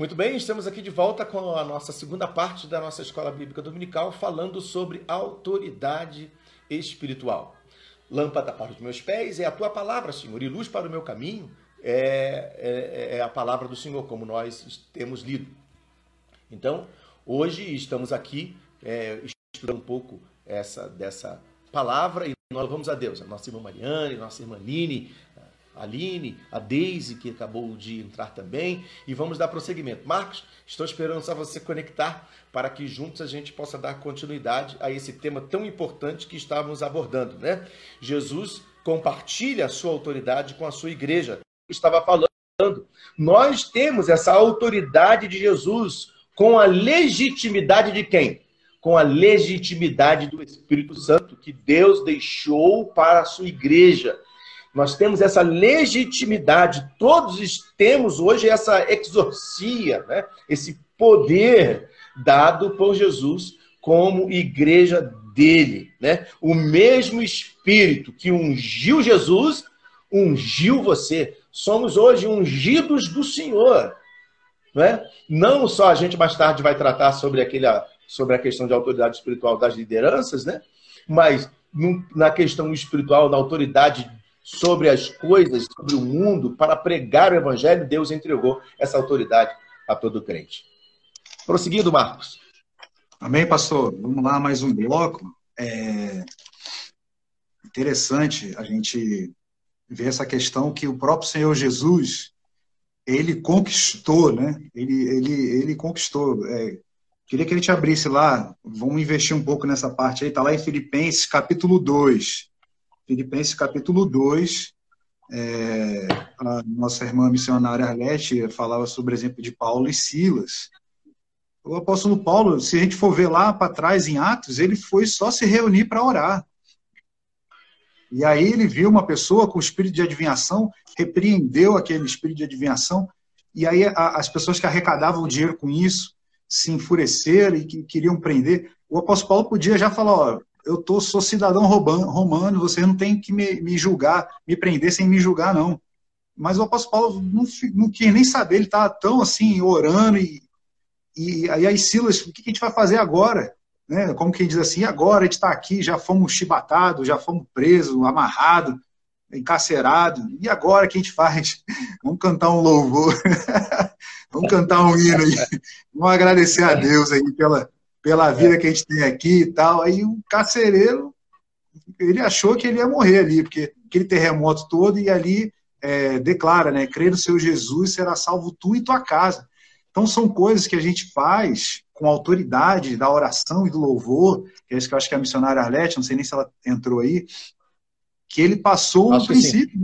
Muito bem, estamos aqui de volta com a nossa segunda parte da nossa escola bíblica dominical, falando sobre autoridade espiritual. Lâmpada para os meus pés é a tua palavra, Senhor, e luz para o meu caminho é, é, é a palavra do Senhor, como nós temos lido. Então, hoje estamos aqui é, estudando um pouco essa, dessa palavra e nós vamos a Deus, a nossa irmã Mariane, a nossa irmã a Aline, a Deise, que acabou de entrar também, e vamos dar prosseguimento. Marcos, estou esperando só você conectar para que juntos a gente possa dar continuidade a esse tema tão importante que estávamos abordando, né? Jesus compartilha a sua autoridade com a sua igreja. Estava falando, nós temos essa autoridade de Jesus com a legitimidade de quem? Com a legitimidade do Espírito Santo que Deus deixou para a sua igreja. Nós temos essa legitimidade, todos temos hoje essa exorcia, né? esse poder dado por Jesus como igreja dele. Né? O mesmo Espírito que ungiu Jesus, ungiu você. Somos hoje ungidos do Senhor. Não, é? não só a gente mais tarde vai tratar sobre, aquele, sobre a questão de autoridade espiritual das lideranças, né? mas na questão espiritual, na autoridade sobre as coisas, sobre o mundo, para pregar o evangelho, Deus entregou essa autoridade a todo crente. Prosseguindo, Marcos. Amém, pastor. Vamos lá, mais um bloco. É interessante a gente ver essa questão que o próprio Senhor Jesus ele conquistou, né? Ele, ele, ele conquistou. É, queria que ele te abrisse lá, vamos investir um pouco nessa parte aí, está lá em Filipenses capítulo 2. Filipenses capítulo 2, é, a nossa irmã missionária Arlete falava sobre o exemplo de Paulo e Silas. O apóstolo Paulo, se a gente for ver lá para trás em Atos, ele foi só se reunir para orar. E aí ele viu uma pessoa com espírito de adivinhação, repreendeu aquele espírito de adivinhação, e aí a, as pessoas que arrecadavam dinheiro com isso se enfureceram e que queriam prender. O apóstolo Paulo podia já falar: ó, eu tô, sou cidadão romano, vocês não tem que me, me, julgar, me prender sem me julgar, não. Mas o apóstolo Paulo não, não quis nem saber, ele estava tão assim, orando, e, e aí Silas, o que a gente vai fazer agora? Né? Como quem diz assim, agora a gente está aqui, já fomos chibatados, já fomos presos, amarrados, encarcerados, e agora o que a gente faz? Vamos cantar um louvor, vamos cantar um hino aí, vamos agradecer a Deus aí pela, pela vida que a gente tem aqui e tal. Aí o carcereiro, ele achou que ele ia morrer ali, porque aquele terremoto todo, e ali é, declara, né? Crê no seu Jesus, será salvo tu e tua casa. Então são coisas que a gente faz com autoridade da oração e do louvor, que é isso que eu acho que é a missionária Arlete, não sei nem se ela entrou aí, que ele passou o princípio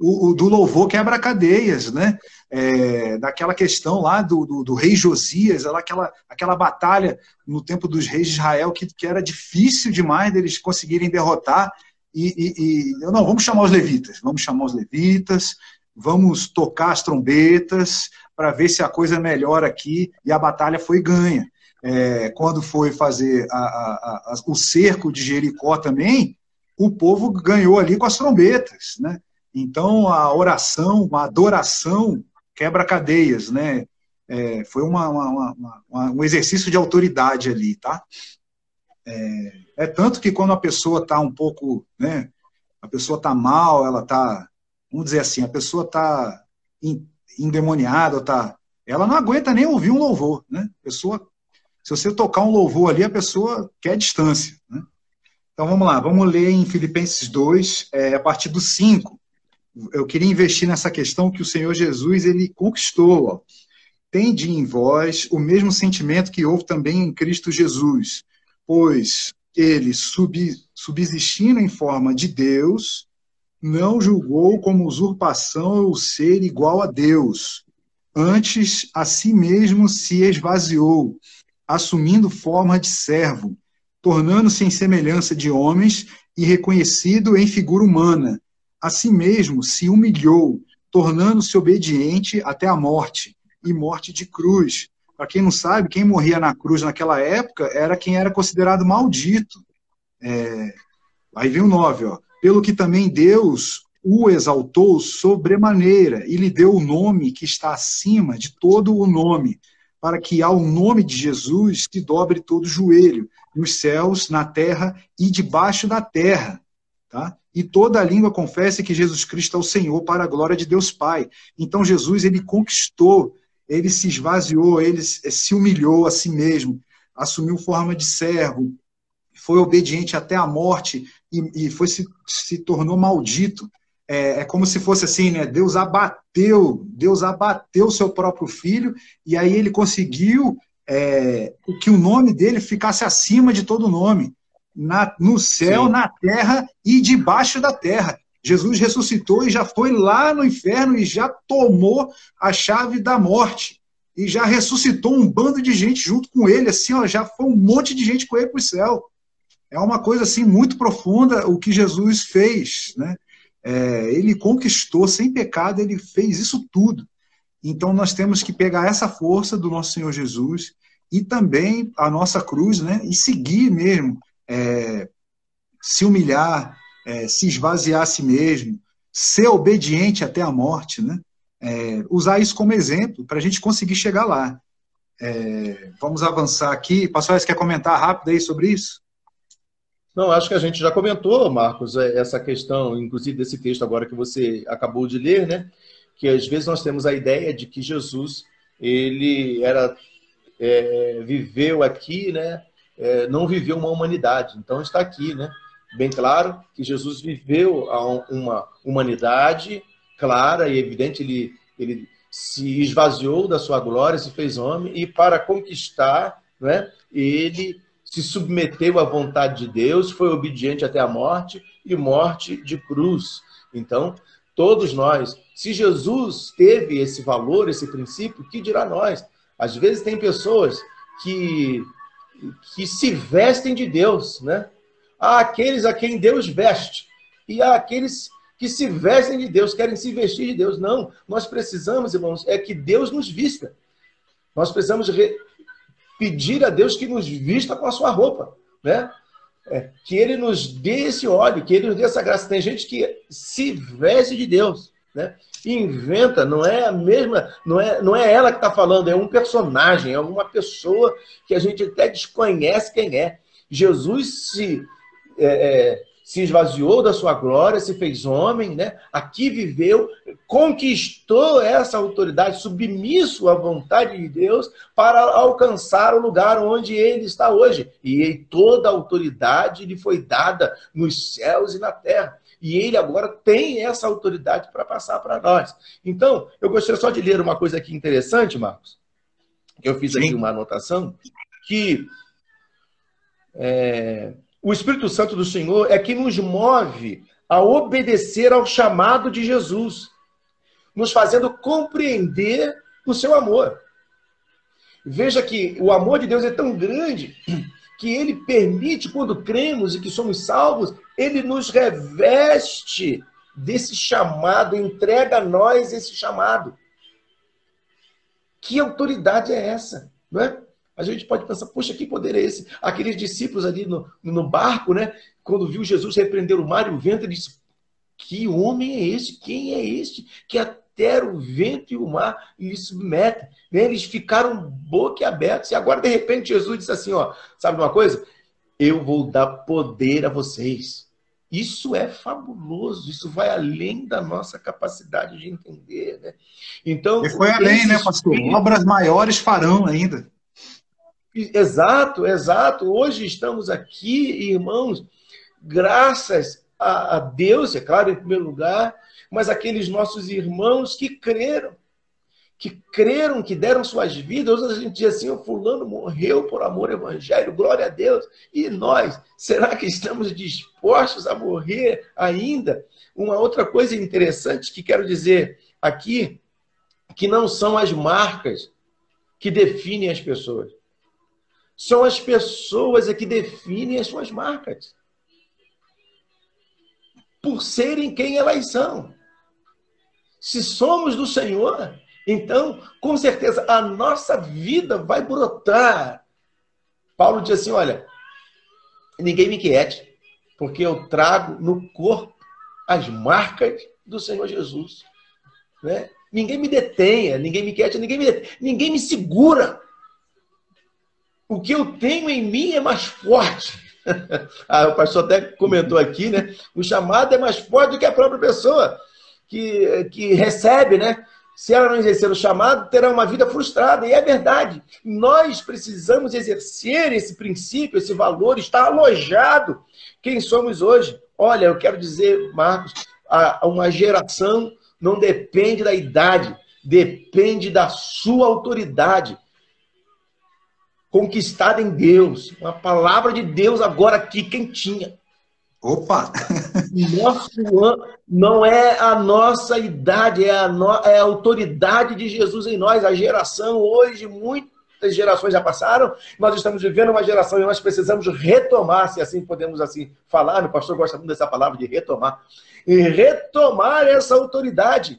o, o, do louvor quebra cadeias, né? é, daquela questão lá do, do, do, rei Josias, aquela, aquela batalha no tempo dos reis de Israel que, que era difícil demais deles conseguirem derrotar. E, e, e não, vamos chamar os levitas, vamos chamar os levitas, vamos tocar as trombetas para ver se a coisa melhora aqui. E a batalha foi ganha. É, quando foi fazer a, a, a, o cerco de Jericó também, o povo ganhou ali com as trombetas, né? Então a oração, a adoração quebra cadeias, né? É, foi uma, uma, uma, um exercício de autoridade ali, tá? É, é tanto que quando a pessoa está um pouco, né? A pessoa está mal, ela está, vamos dizer assim, a pessoa está endemoniada, tá, ela não aguenta nem ouvir um louvor, né? A pessoa, se você tocar um louvor ali, a pessoa quer distância, né? Então vamos lá, vamos ler em Filipenses 2, é, a partir do 5 eu queria investir nessa questão que o Senhor Jesus ele conquistou. Ó. Tende em vós o mesmo sentimento que houve também em Cristo Jesus, pois ele, sub, subsistindo em forma de Deus, não julgou como usurpação o ser igual a Deus. Antes, a si mesmo se esvaziou, assumindo forma de servo, tornando-se em semelhança de homens e reconhecido em figura humana a si mesmo se humilhou, tornando-se obediente até a morte, e morte de cruz. Para quem não sabe, quem morria na cruz naquela época era quem era considerado maldito. É... Aí vem o 9, ó. Pelo que também Deus o exaltou sobremaneira e lhe deu o nome que está acima de todo o nome, para que ao nome de Jesus se dobre todo o joelho, nos céus, na terra e debaixo da terra. Tá? E toda a língua confesse que Jesus Cristo é o Senhor para a glória de Deus Pai. Então Jesus ele conquistou, ele se esvaziou, ele se humilhou a si mesmo, assumiu forma de servo, foi obediente até a morte e, e foi se, se tornou maldito. É, é, como se fosse assim, né? Deus abateu, Deus abateu seu próprio filho e aí ele conseguiu é, que o nome dele ficasse acima de todo nome, na, no céu, Sim. na terra e debaixo da terra. Jesus ressuscitou e já foi lá no inferno e já tomou a chave da morte e já ressuscitou um bando de gente junto com ele, assim, ó, já foi um monte de gente com ele para o céu. É uma coisa assim muito profunda o que Jesus fez, né? É, ele conquistou sem pecado, ele fez isso tudo. Então nós temos que pegar essa força do nosso Senhor Jesus e também a nossa cruz, né? E seguir mesmo, é, se humilhar, é, se esvaziar a si mesmo, ser obediente até a morte, né? É, usar isso como exemplo para a gente conseguir chegar lá. É, vamos avançar aqui. Pastor, você quer comentar rápido aí sobre isso? Não, acho que a gente já comentou, Marcos, é, essa questão, inclusive desse texto agora que você acabou de ler, né? Que às vezes nós temos a ideia de que Jesus ele era é, viveu aqui, né? É, não viveu uma humanidade. Então está aqui, né? Bem claro que Jesus viveu uma humanidade clara e evidente. Ele ele se esvaziou da sua glória, se fez homem e para conquistar, né? Ele se submeteu à vontade de Deus, foi obediente até a morte e morte de cruz. Então, todos nós, se Jesus teve esse valor, esse princípio, que dirá nós? Às vezes tem pessoas que que se vestem de Deus, né? Há aqueles a quem Deus veste e há aqueles que se vestem de Deus, querem se vestir de Deus. Não, nós precisamos, irmãos, é que Deus nos vista. Nós precisamos pedir a Deus que nos vista com a sua roupa, né? É, que ele nos dê esse óleo, que ele nos dê essa graça. Tem gente que se veste de Deus, né? inventa, não é a mesma, não é, não é ela que está falando, é um personagem, é uma pessoa que a gente até desconhece quem é. Jesus se é, é, se esvaziou da sua glória, se fez homem, né? aqui viveu, conquistou essa autoridade, submisso à vontade de Deus, para alcançar o lugar onde ele está hoje. E toda a autoridade lhe foi dada nos céus e na terra. E ele agora tem essa autoridade para passar para nós. Então, eu gostaria só de ler uma coisa aqui interessante, Marcos, que eu fiz Sim. aqui uma anotação, que. É, o Espírito Santo do Senhor é que nos move a obedecer ao chamado de Jesus, nos fazendo compreender o seu amor. Veja que o amor de Deus é tão grande que ele permite, quando cremos e que somos salvos, ele nos reveste desse chamado, entrega a nós esse chamado. Que autoridade é essa? Não é? A gente pode pensar, poxa, que poder é esse? Aqueles discípulos ali no, no barco, né? Quando viu Jesus repreender o mar e o vento, ele disse: Que homem é esse? Quem é este? Que até o vento e o mar lhe submetem. Né? Eles ficaram boquiabertos. E agora, de repente, Jesus disse assim: ó, sabe uma coisa? Eu vou dar poder a vocês. Isso é fabuloso, isso vai além da nossa capacidade de entender. Né? Então, e foi além, né, pastor? Espírito... Obras maiores farão ainda. Exato, exato. Hoje estamos aqui, irmãos, graças a, a Deus, é claro, em primeiro lugar, mas aqueles nossos irmãos que creram, que creram, que deram suas vidas. Hoje a gente diz assim: o fulano morreu por amor ao evangelho, glória a Deus. E nós, será que estamos dispostos a morrer ainda? Uma outra coisa interessante que quero dizer aqui, que não são as marcas que definem as pessoas. São as pessoas que definem as suas marcas. Por serem quem elas são. Se somos do Senhor, então, com certeza, a nossa vida vai brotar. Paulo diz assim: olha, ninguém me quiete, porque eu trago no corpo as marcas do Senhor Jesus. Né? Ninguém me detenha, ninguém me quer, ninguém me, detenha, ninguém me segura. O que eu tenho em mim é mais forte. ah, o pastor até comentou aqui, né? O chamado é mais forte do que a própria pessoa que, que recebe, né? Se ela não exercer o chamado, terá uma vida frustrada. E é verdade. Nós precisamos exercer esse princípio, esse valor, está alojado. Quem somos hoje? Olha, eu quero dizer, Marcos, uma geração não depende da idade, depende da sua autoridade conquistada em Deus. Uma palavra de Deus agora aqui quentinha. Opa! Nosso não é a nossa idade, é a, no, é a autoridade de Jesus em nós. A geração hoje, muitas gerações já passaram, nós estamos vivendo uma geração e nós precisamos retomar, se assim podemos assim falar, meu pastor gosta muito dessa palavra de retomar, e retomar essa autoridade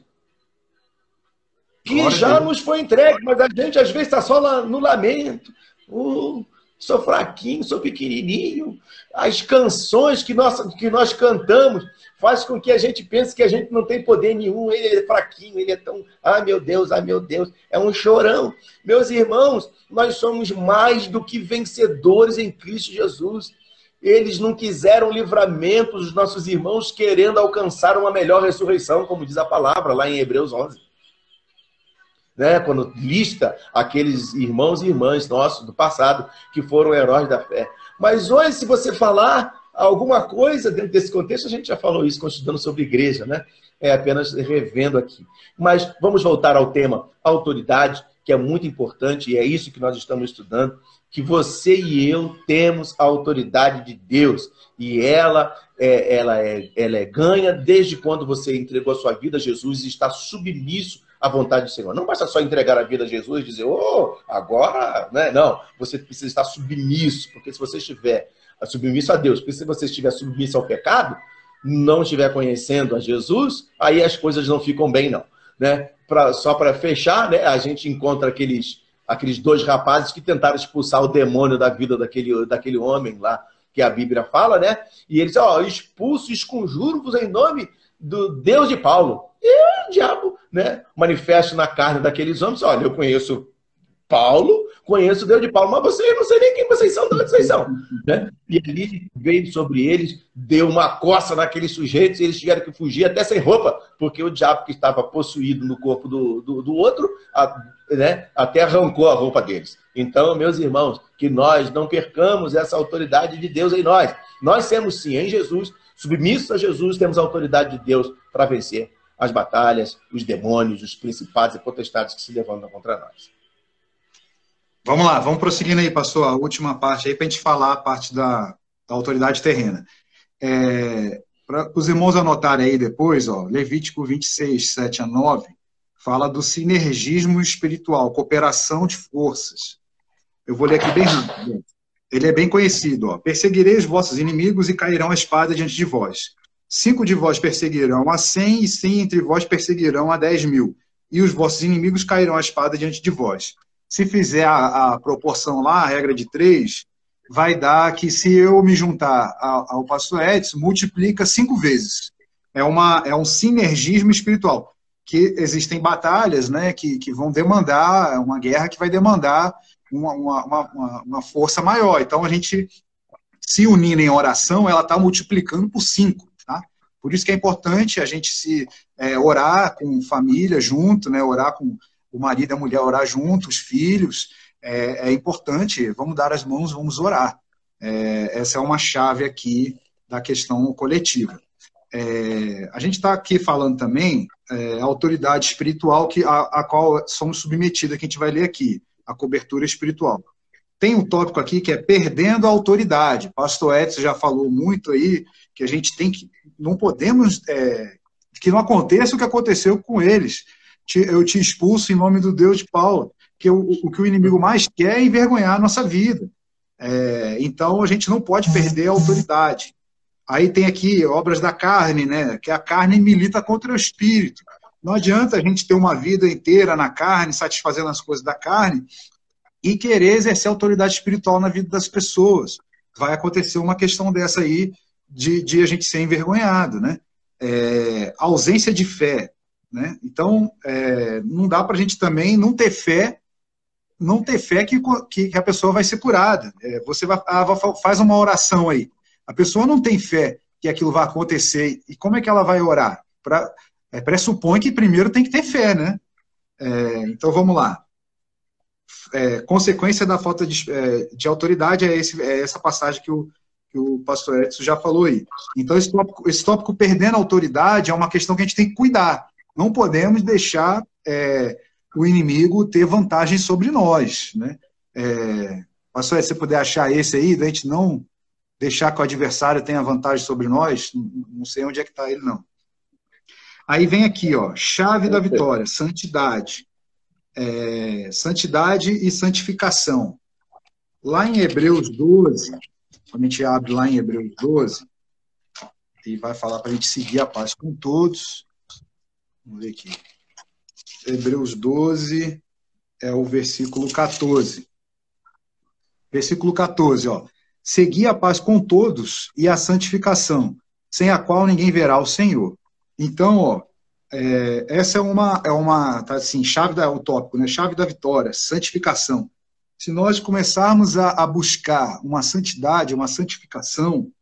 que Glória já nos foi entregue, mas a gente às vezes está só no lamento. Uh, sou fraquinho, sou pequenininho. As canções que nós, que nós cantamos faz com que a gente pense que a gente não tem poder nenhum, ele é fraquinho, ele é tão, ah meu Deus, ah meu Deus, é um chorão. Meus irmãos, nós somos mais do que vencedores em Cristo Jesus. Eles não quiseram livramento dos nossos irmãos querendo alcançar uma melhor ressurreição, como diz a palavra lá em Hebreus 11 né, quando lista aqueles irmãos e irmãs nossos do passado que foram heróis da fé. Mas hoje, se você falar alguma coisa dentro desse contexto, a gente já falou isso estudando sobre igreja, né? É apenas revendo aqui. Mas vamos voltar ao tema autoridade, que é muito importante e é isso que nós estamos estudando, que você e eu temos a autoridade de Deus e ela é, ela é, ela é ganha desde quando você entregou a sua vida a Jesus e está submisso a vontade do Senhor. Não basta só entregar a vida a Jesus e dizer, oh, agora, né? Não, você precisa estar submisso, porque se você estiver submisso a Deus, porque se você estiver submisso ao pecado, não estiver conhecendo a Jesus, aí as coisas não ficam bem, não. Né? Pra, só para fechar, né, a gente encontra aqueles, aqueles dois rapazes que tentaram expulsar o demônio da vida daquele, daquele homem lá, que a Bíblia fala, né? E eles, ó, expulso, esconjuro-vos em nome do Deus de Paulo. E o diabo né, manifesta na carne daqueles homens: olha, eu conheço Paulo, conheço o Deus de Paulo, mas vocês não sei nem quem vocês são, de onde vocês são. Né? E ali veio sobre eles, deu uma coça naqueles sujeitos, e eles tiveram que fugir até sem roupa, porque o diabo que estava possuído no corpo do, do, do outro, a, né, até arrancou a roupa deles. Então, meus irmãos, que nós não percamos essa autoridade de Deus em nós. Nós temos sim em Jesus, submissos a Jesus, temos a autoridade de Deus para vencer as batalhas, os demônios, os principados e potestades que se levantam contra nós. Vamos lá, vamos prosseguindo aí, pastor, a última parte aí, para a gente falar a parte da, da autoridade terrena. É, para os irmãos anotarem aí depois, ó, Levítico 26, 7 a 9, fala do sinergismo espiritual, cooperação de forças. Eu vou ler aqui bem rápido. Ele é bem conhecido. Ó. Perseguirei os vossos inimigos e cairão a espada diante de vós. Cinco de vós perseguirão a cem, e cem entre vós perseguirão a dez mil. E os vossos inimigos cairão a espada diante de vós. Se fizer a, a proporção lá, a regra de três, vai dar que se eu me juntar ao, ao pastor Edson, multiplica cinco vezes. É, uma, é um sinergismo espiritual. Que existem batalhas né, que, que vão demandar, uma guerra que vai demandar uma, uma, uma, uma força maior. Então, a gente se unindo em oração, ela está multiplicando por cinco. Por isso que é importante a gente se é, orar com família junto, né? Orar com o marido e a mulher, orar junto, os filhos. É, é importante. Vamos dar as mãos, vamos orar. É, essa é uma chave aqui da questão coletiva. É, a gente está aqui falando também é, autoridade espiritual que, a, a qual somos submetidos, que a gente vai ler aqui, a cobertura espiritual. Tem um tópico aqui que é perdendo a autoridade. Pastor Edson já falou muito aí que a gente tem que não podemos é, que não aconteça o que aconteceu com eles. Eu te expulso em nome do Deus de Paulo, que o, o que o inimigo mais quer é envergonhar a nossa vida. É, então a gente não pode perder a autoridade. Aí tem aqui obras da carne, né? Que a carne milita contra o espírito. Não adianta a gente ter uma vida inteira na carne, satisfazendo as coisas da carne, e querer exercer autoridade espiritual na vida das pessoas. Vai acontecer uma questão dessa aí de, de a gente ser envergonhado, né? é, ausência de fé. Né? Então, é, não dá para a gente também não ter fé, não ter fé que, que, a pessoa vai ser curada. É, você vai, ah, faz uma oração aí. A pessoa não tem fé que aquilo vai acontecer. E como é que ela vai orar? Pra, é, pressupõe que primeiro tem que ter fé, né? É, então vamos lá. É, consequência da falta de, é, de autoridade é, esse, é, essa passagem que o, que o pastor Edson já falou aí. Então, esse tópico, esse tópico perdendo autoridade é uma questão que a gente tem que cuidar. Não podemos deixar é, o inimigo ter vantagem sobre nós. Né? É, pastor Edson, se você puder achar esse aí, da gente não deixar que o adversário tenha vantagem sobre nós, não sei onde é que está ele, não. Aí vem aqui, ó, chave da vitória, santidade. É, santidade e santificação. Lá em Hebreus 12, quando a gente abre lá em Hebreus 12, e vai falar para a gente seguir a paz com todos. Vamos ver aqui. Hebreus 12 é o versículo 14. Versículo 14, ó. Seguir a paz com todos e a santificação, sem a qual ninguém verá o Senhor. Então, ó, é, essa é uma, é uma tá assim, chave da, o tópico, né? Chave da vitória, santificação se nós começarmos a, a buscar uma santidade, uma santificação,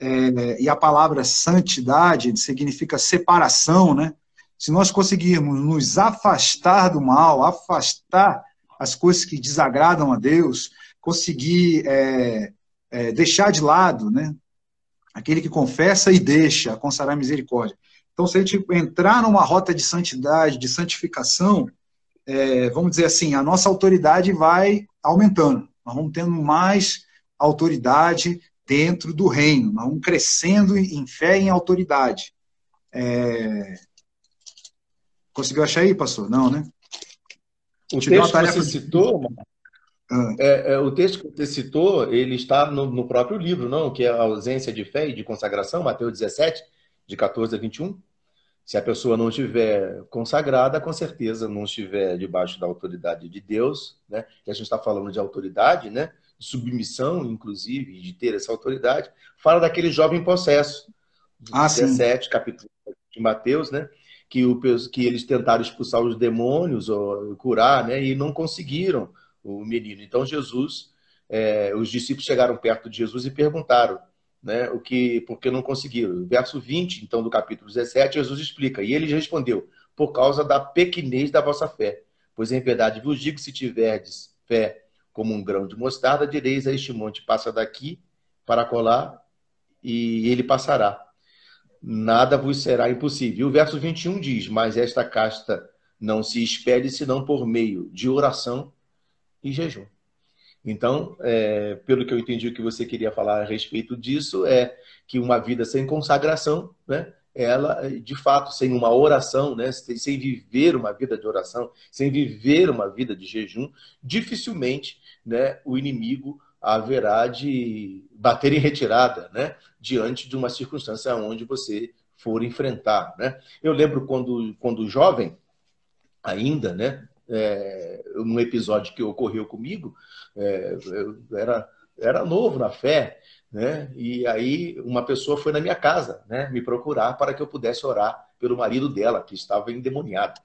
é, e a palavra santidade significa separação, né? Se nós conseguirmos nos afastar do mal, afastar as coisas que desagradam a Deus, conseguir é, é, deixar de lado, né? Aquele que confessa e deixa, alcançará misericórdia. Então, se a gente entrar numa rota de santidade, de santificação, é, vamos dizer assim, a nossa autoridade vai aumentando. Nós vamos tendo mais autoridade dentro do reino. Nós vamos crescendo em fé e em autoridade. É... Conseguiu achar aí, pastor? Não, né? O texto que você citou, ah. é, é, o texto que você citou, ele está no, no, próprio livro, não? Que é a ausência de fé e de consagração, Mateus 17, de 14 a 21. Se a pessoa não estiver consagrada, com certeza não estiver debaixo da autoridade de Deus, né? Que a gente está falando de autoridade, né? De submissão, inclusive, de ter essa autoridade. Fala daquele jovem possesso, ah, 17, sim. capítulo de Mateus, né? Que, o, que eles tentaram expulsar os demônios ou curar, né? E não conseguiram o menino. Então Jesus, é, os discípulos chegaram perto de Jesus e perguntaram: né, o que, porque não conseguiram. Verso 20, então, do capítulo 17, Jesus explica, e ele respondeu, por causa da pequenez da vossa fé. Pois em verdade vos digo, se tiverdes fé como um grão de mostarda, direis a este monte, passa daqui para colar, e ele passará. Nada vos será impossível. E o verso 21 diz, mas esta casta não se espere senão por meio de oração e jejum. Então, é, pelo que eu entendi o que você queria falar a respeito disso, é que uma vida sem consagração, né, ela, de fato, sem uma oração, né, sem viver uma vida de oração, sem viver uma vida de jejum, dificilmente né, o inimigo haverá de bater em retirada né, diante de uma circunstância onde você for enfrentar. Né? Eu lembro quando, quando jovem, ainda, né, é, num episódio que ocorreu comigo, é, era, era novo na fé, né? E aí uma pessoa foi na minha casa, né? Me procurar para que eu pudesse orar pelo marido dela, que estava endemoniado.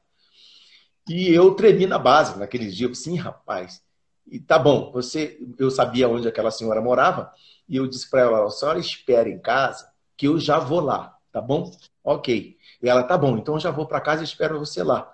E eu tremi na base naqueles dias, sim, rapaz. E tá bom, você, eu sabia onde aquela senhora morava e eu disse para ela: a senhora espera em casa que eu já vou lá, tá bom? Ok. E ela, tá bom, então eu já vou para casa e espero você lá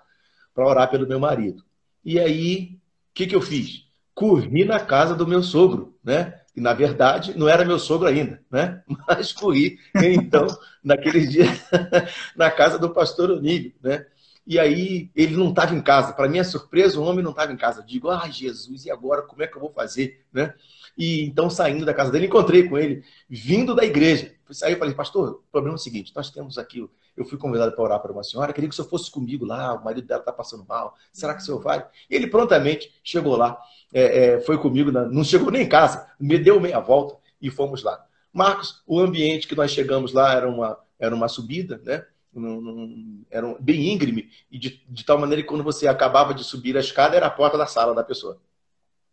para orar pelo meu marido. E aí, o que, que eu fiz? corri na casa do meu sogro, né? E, na verdade, não era meu sogro ainda, né? Mas corri, então, naquele dia, na casa do pastor Onílio, né? E aí, ele não estava em casa. Para minha surpresa, o homem não estava em casa. Digo, ah, Jesus, e agora? Como é que eu vou fazer, né? E então, saindo da casa dele, encontrei com ele, vindo da igreja. Aí eu falei, pastor, o problema é o seguinte: nós temos aqui, eu fui convidado para orar para uma senhora, queria que o senhor fosse comigo lá, o marido dela está passando mal, será que o senhor vai? E ele prontamente chegou lá, é, é, foi comigo, não chegou nem em casa, me deu meia volta e fomos lá. Marcos, o ambiente que nós chegamos lá era uma, era uma subida, né? era um, bem íngreme, e de, de tal maneira que quando você acabava de subir a escada, era a porta da sala da pessoa.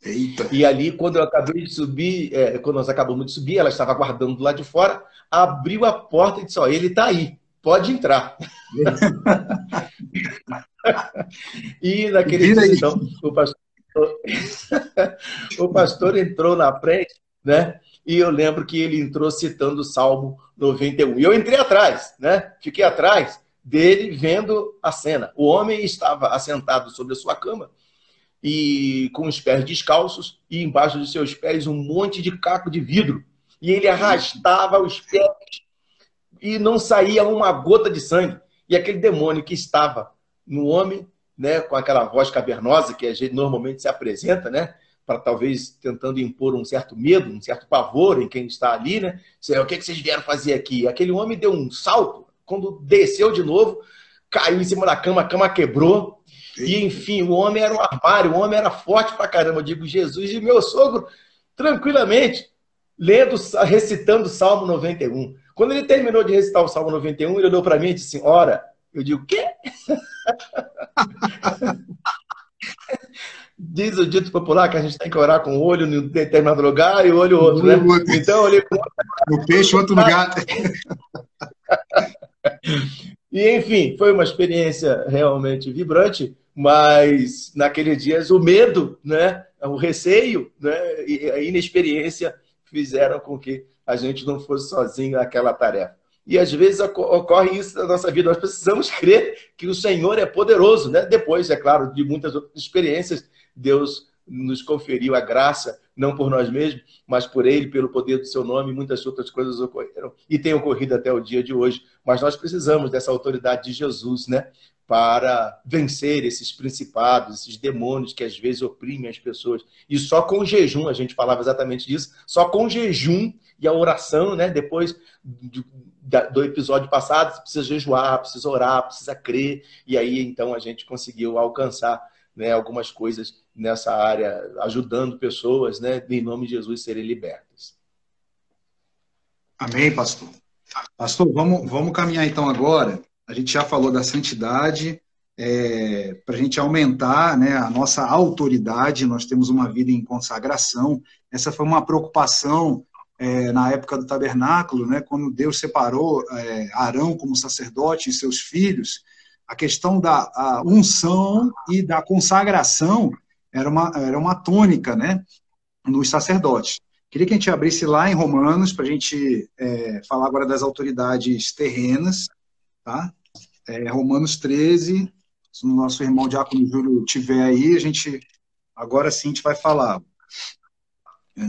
Eita. E ali, quando eu acabei de subir, é, quando nós acabamos de subir, ela estava aguardando do lado de fora, abriu a porta e disse: Ó, ele está aí. pode entrar. e naquele dia, então, o pastor, o pastor entrou na frente, né? E eu lembro que ele entrou citando o Salmo 91. E eu entrei atrás, né? Fiquei atrás dele vendo a cena. O homem estava assentado sobre a sua cama e com os pés descalços e embaixo de seus pés um monte de caco de vidro. E ele arrastava os pés e não saía uma gota de sangue. E aquele demônio que estava no homem, né, com aquela voz cavernosa que a gente normalmente se apresenta, né, para talvez tentando impor um certo medo, um certo pavor em quem está ali, né? O que, que vocês vieram fazer aqui? Aquele homem deu um salto, quando desceu de novo, caiu em cima da cama, a cama quebrou. E enfim, o homem era um armário, o homem era forte pra caramba. Eu digo, Jesus e meu sogro, tranquilamente, lendo, recitando o Salmo 91. Quando ele terminou de recitar o Salmo 91, ele olhou para mim e disse assim: Ora, eu digo, quê? Diz o dito popular que a gente tem que orar com o olho em determinado lugar e o olho outro, né? Então eu olhei com o peixe outro lugar. e enfim, foi uma experiência realmente vibrante, mas naqueles dias o medo, né, o receio, né, e a inexperiência fizeram com que a gente não fosse sozinho naquela tarefa. E às vezes ocorre isso na nossa vida. Nós precisamos crer que o Senhor é poderoso. Né? Depois, é claro, de muitas outras experiências, Deus nos conferiu a graça, não por nós mesmos, mas por Ele, pelo poder do Seu nome, muitas outras coisas ocorreram e têm ocorrido até o dia de hoje. Mas nós precisamos dessa autoridade de Jesus, né? Para vencer esses principados, esses demônios que às vezes oprimem as pessoas. E só com jejum, a gente falava exatamente disso, só com jejum e a oração, né? Depois do episódio passado, precisa jejuar, precisa orar, precisa crer, e aí então a gente conseguiu alcançar né, algumas coisas nessa área, ajudando pessoas, né, em nome de Jesus, serem libertas. Amém, pastor. Pastor, vamos, vamos caminhar então agora. A gente já falou da santidade, é, para a gente aumentar né, a nossa autoridade, nós temos uma vida em consagração. Essa foi uma preocupação é, na época do tabernáculo, né, quando Deus separou é, Arão como sacerdote e seus filhos, a questão da unção e da consagração era uma, era uma tônica né, nos sacerdotes. Queria que a gente abrisse lá em Romanos, para a gente é, falar agora das autoridades terrenas, tá? É, Romanos 13, se o nosso irmão Diácono Júlio tiver aí, a gente, agora sim, a gente vai falar. É,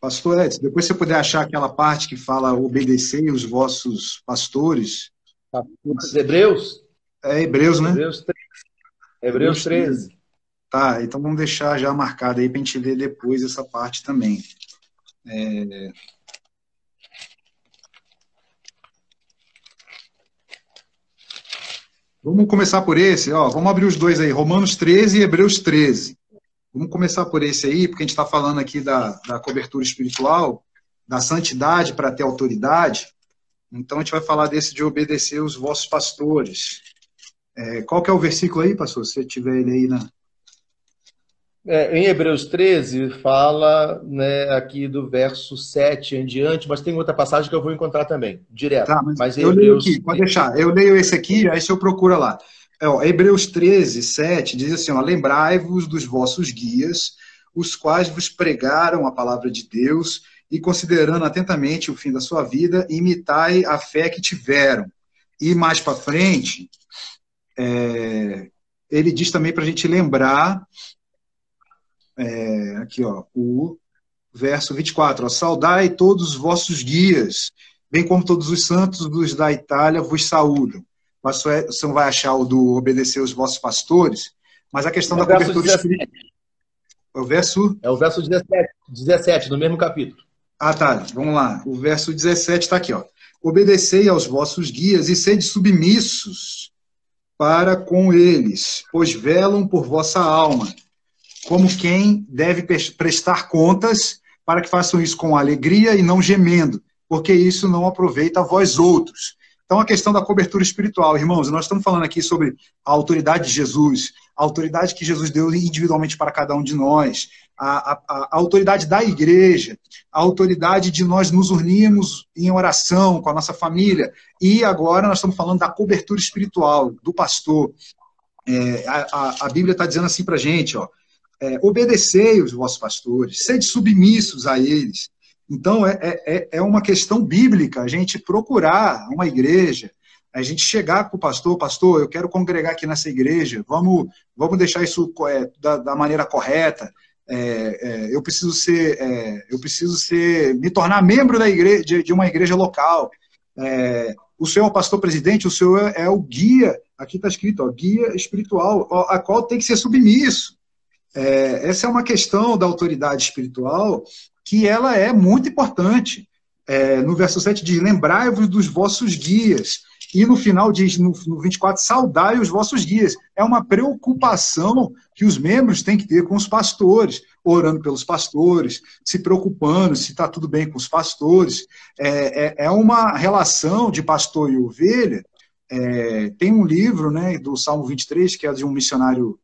Pastor Edson, depois você puder achar aquela parte que fala obedecer os vossos pastores. Os Hebreus? É Hebreus, né? Hebreus 13. Hebreus 13. Tá, então vamos deixar já marcado aí para a gente ler depois essa parte também. É... Vamos começar por esse, ó, vamos abrir os dois aí, Romanos 13 e Hebreus 13. Vamos começar por esse aí, porque a gente está falando aqui da, da cobertura espiritual, da santidade para ter autoridade. Então a gente vai falar desse de obedecer os vossos pastores. É, qual que é o versículo aí, pastor? Se você tiver ele aí na. É, em Hebreus 13, fala né, aqui do verso 7 em diante, mas tem outra passagem que eu vou encontrar também, direto. Tá, mas, mas eu Hebreus... leio aqui, pode deixar. Eu leio esse aqui, aí você procura lá. É, ó, Hebreus 13, 7 diz assim: Lembrai-vos dos vossos guias, os quais vos pregaram a palavra de Deus, e considerando atentamente o fim da sua vida, imitai a fé que tiveram. E mais para frente, é, ele diz também para a gente lembrar, é, aqui ó, o verso 24: ó, Saudai todos os vossos guias, bem como todos os santos dos da Itália vos saúdam você não vai achar o do obedecer os vossos pastores, mas a questão é da cobertura espiritual. É o verso? É o verso 17, 17, no mesmo capítulo. Ah, tá. Vamos lá. O verso 17 está aqui, ó. Obedecei aos vossos guias e sede submissos para com eles, pois velam por vossa alma, como quem deve prestar contas, para que façam isso com alegria e não gemendo, porque isso não aproveita a vós outros. Então, a questão da cobertura espiritual, irmãos, nós estamos falando aqui sobre a autoridade de Jesus, a autoridade que Jesus deu individualmente para cada um de nós, a, a, a, autoridade da igreja, a autoridade de nós nos unirmos em oração com a nossa família. E agora nós estamos falando da cobertura espiritual do pastor. É, a, a, Bíblia está dizendo assim para a gente, ó, é, obedecei os vossos pastores, sede submissos a eles. Então, é, é, é uma questão bíblica a gente procurar uma igreja, a gente chegar para o pastor, pastor, eu quero congregar aqui nessa igreja, vamos, vamos deixar isso é, da, da maneira correta, é, é, eu preciso ser, é, eu preciso ser, me tornar membro da igreja, de, de uma igreja local. É, o senhor é o pastor presidente, o senhor é, é o guia, aqui está escrito, ó, guia espiritual, a qual tem que ser submisso. Essa é uma questão da autoridade espiritual que ela é muito importante. no verso 7 diz, lembrai-vos dos vossos guias. E no final diz, no, no 24, saudai os vossos guias. É uma preocupação que os membros têm que ter com os pastores, orando pelos pastores, se preocupando se está tudo bem com os pastores. É, é, é, uma relação de pastor e ovelha. É, tem um livro né, do Salmo 23, que é de um missionário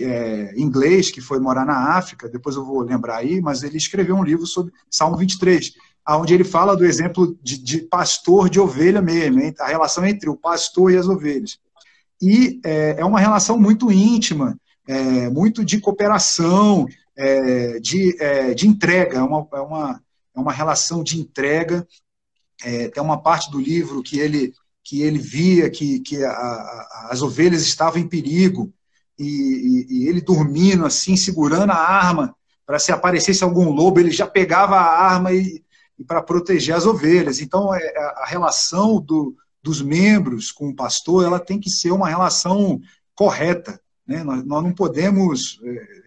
é, inglês que foi morar na África, depois eu vou lembrar aí, mas ele escreveu um livro sobre Salmo 23 onde ele fala do exemplo de, de pastor de ovelha mesmo, hein? a relação entre o pastor e as ovelhas. E é, é uma relação muito íntima, é, muito de cooperação, é, de, é, de entrega, é uma, é, uma, é uma relação de entrega. É, tem uma parte do livro que ele, que ele via que, que a, a, as ovelhas estavam em perigo, e, e, e ele dormindo assim, segurando a arma, para se aparecesse algum lobo, ele já pegava a arma e, e para proteger as ovelhas. Então, é, é, a relação do, dos membros com o pastor ela tem que ser uma relação correta. Né? Nós, nós não podemos,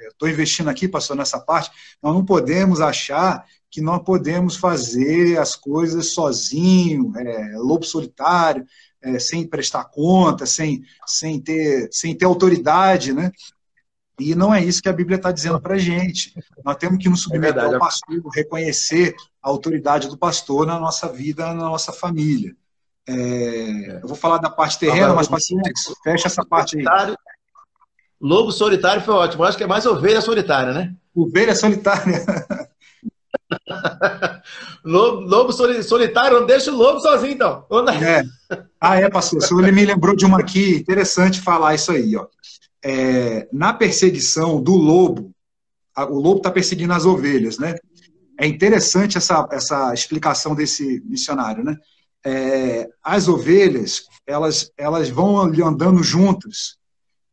estou é, investindo aqui, pastor, nessa parte, nós não podemos achar que nós podemos fazer as coisas sozinho, é, lobo solitário, é, sem prestar conta, sem, sem, ter, sem ter autoridade, né? E não é isso que a Bíblia está dizendo para a gente. Nós temos que nos submeter é ao pastor, reconhecer a autoridade do pastor na nossa vida, na nossa família. É, é. eu vou falar da parte terrena, mas paciente, fecha essa parte aí. Lobo solitário foi ótimo. Eu acho que é mais ovelha solitária, né? Ovelha solitária. lobo, lobo solitário, não deixa o lobo sozinho, então. É. Ah, é, pastor. O senhor me lembrou de uma aqui, interessante falar isso aí, ó é, na perseguição do lobo, a, o lobo está perseguindo as ovelhas, né? É interessante essa, essa explicação desse missionário, né? É, as ovelhas, elas, elas vão andando juntas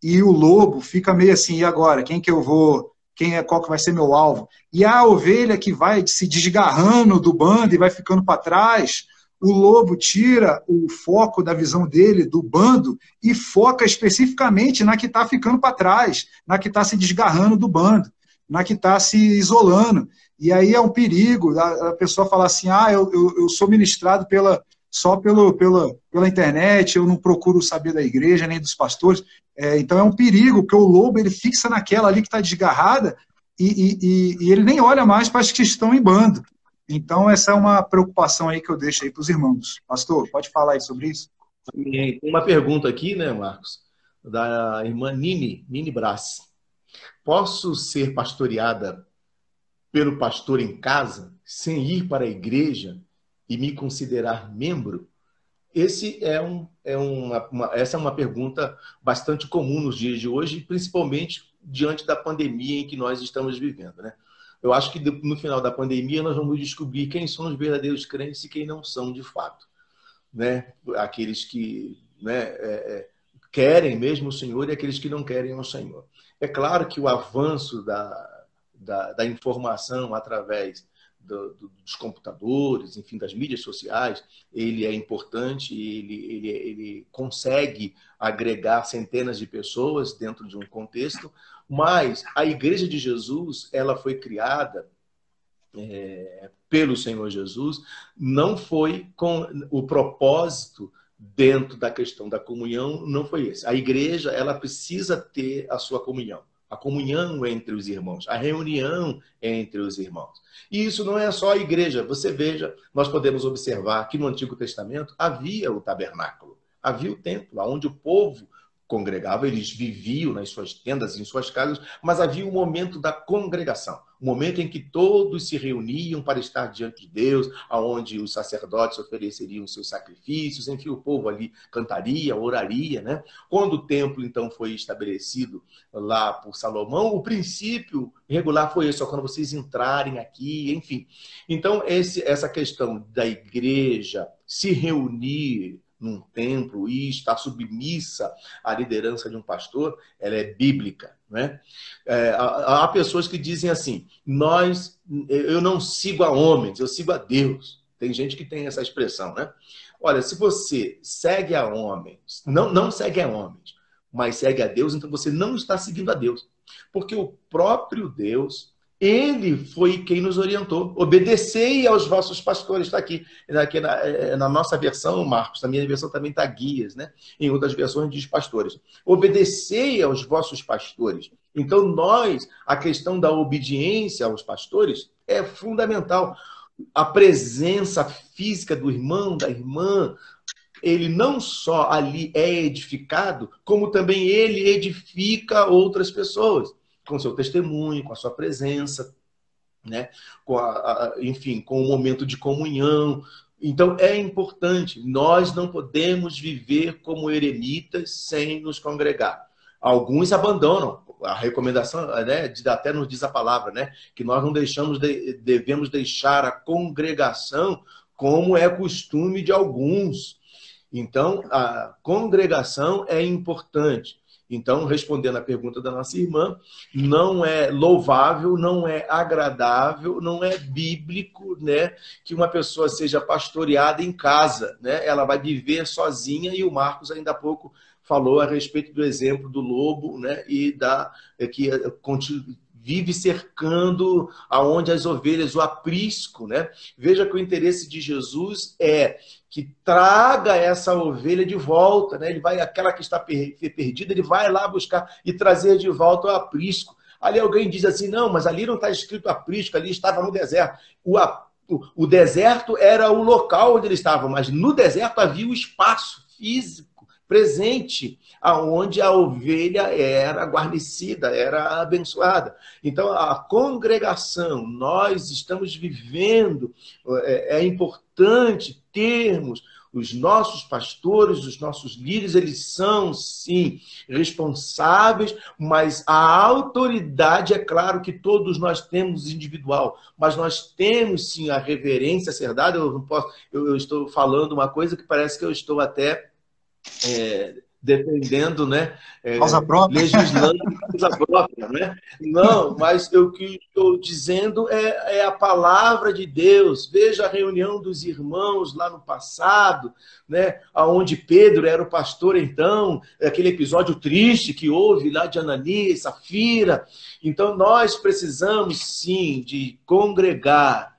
e o lobo fica meio assim, e agora? Quem que eu vou quem é qual que vai ser meu alvo. E a ovelha que vai se desgarrando do bando e vai ficando para trás, o lobo tira o foco da visão dele, do bando, e foca especificamente na que está ficando para trás, na que está se desgarrando do bando, na que está se isolando. E aí é um perigo a, pessoa falar assim: ah, eu, eu, eu sou ministrado pela, só pelo, pela, pela internet, eu não procuro saber da igreja nem dos pastores. É, então é um perigo, porque o lobo ele fixa naquela ali que está desgarrada e, e, e, ele nem olha mais para as que estão em bando. Então, essa é uma preocupação aí que eu deixo aí para os irmãos. Pastor, pode falar aí sobre isso? Tem uma pergunta aqui, né, Marcos, da irmã Nini, Nini Brás. Posso ser pastoreada pelo pastor em casa, sem ir para a igreja e me considerar membro? Esse é um, é uma, uma, essa é uma pergunta bastante comum nos dias de hoje, principalmente diante da pandemia em que nós estamos vivendo. Né? Eu acho que no final da pandemia nós vamos descobrir quem são os verdadeiros crentes e quem não são de fato. Né? Aqueles que né, é, é, querem mesmo o Senhor e aqueles que não querem o Senhor. É claro que o avanço da, da, da informação através do, do, dos computadores, enfim, das mídias sociais, ele é importante, ele, ele, ele consegue agregar centenas de pessoas dentro de um contexto, mas a Igreja de Jesus, ela foi criada é, pelo Senhor Jesus, não foi com o propósito dentro da questão da comunhão, não foi esse. A igreja, ela precisa ter a sua comunhão, a comunhão entre os irmãos, a reunião entre os irmãos. E isso não é só a igreja. Você veja, nós podemos observar que no Antigo Testamento havia o tabernáculo, havia o templo, onde o povo congregavam, eles viviam nas suas tendas, em suas casas, mas havia um momento da congregação, um momento em que todos se reuniam para estar diante de Deus, aonde os sacerdotes ofereceriam seus sacrifícios, enfim, o povo ali cantaria, oraria, né? Quando o templo então foi estabelecido lá por Salomão, o princípio regular foi esse, só quando vocês entrarem aqui, enfim. Então esse, essa questão da igreja se reunir num templo e está submissa à liderança de um pastor, ela é bíblica. Né? É, há, há pessoas que dizem assim: nós, eu não sigo a homens, eu sigo a Deus. Tem gente que tem essa expressão, né? Olha, se você segue a homens, não, não segue a homens, mas segue a Deus, então você não está seguindo a Deus. Porque o próprio Deus ele foi quem nos orientou. Obedecei aos vossos pastores. Está aqui, aqui na, é, na, nossa versão, Marcos, na minha versão também está guias, né? Em outras versões diz pastores. Obedecei aos vossos pastores. Então, nós, a questão da obediência aos pastores é fundamental. A presença física do irmão, da irmã, ele não só ali é edificado, como também ele edifica outras pessoas com seu testemunho, com a sua presença, né? com a, a, enfim, com o momento de comunhão. Então é importante, nós não podemos viver como eremitas sem nos congregar. Alguns abandonam, a recomendação, né, até nos diz a palavra, né, que nós não deixamos, de, devemos deixar a congregação como é costume de alguns. Então, a congregação é importante. Então, respondendo à pergunta da nossa irmã, não é louvável, não é agradável, não é bíblico, né, que uma pessoa seja pastoreada em casa, né? Ela vai viver sozinha e o Marcos ainda há pouco falou a respeito do exemplo do lobo, né, e da é, que é, vive cercando aonde as ovelhas, o aprisco, né? Veja que o interesse de Jesus é que traga essa ovelha de volta, né? Ele vai, aquela que está perdida, ele vai lá buscar e trazer de volta o aprisco. Ali alguém diz assim, não, mas ali não está escrito aprisco, ali estava no deserto. O, o, o deserto era o local onde ele estava, mas no deserto havia o espaço físico presente, aonde a ovelha era guarnecida, era abençoada. Então, a congregação, nós estamos vivendo, é, é importante termos os nossos pastores, os nossos líderes, eles são, sim, responsáveis, mas a autoridade, é claro que todos nós temos individual, mas nós temos, sim, a reverência a ser dada. Eu, não posso, eu, eu estou falando uma coisa que parece que eu estou até é, defendendo, né? É, causa própria. Legislando causa própria, né? Não, mas o que estou dizendo é, é, a palavra de Deus. Veja a reunião dos irmãos lá no passado, né? Aonde Pedro era o pastor então, aquele episódio triste que houve lá de Ananias, Safira. Então nós precisamos sim de congregar,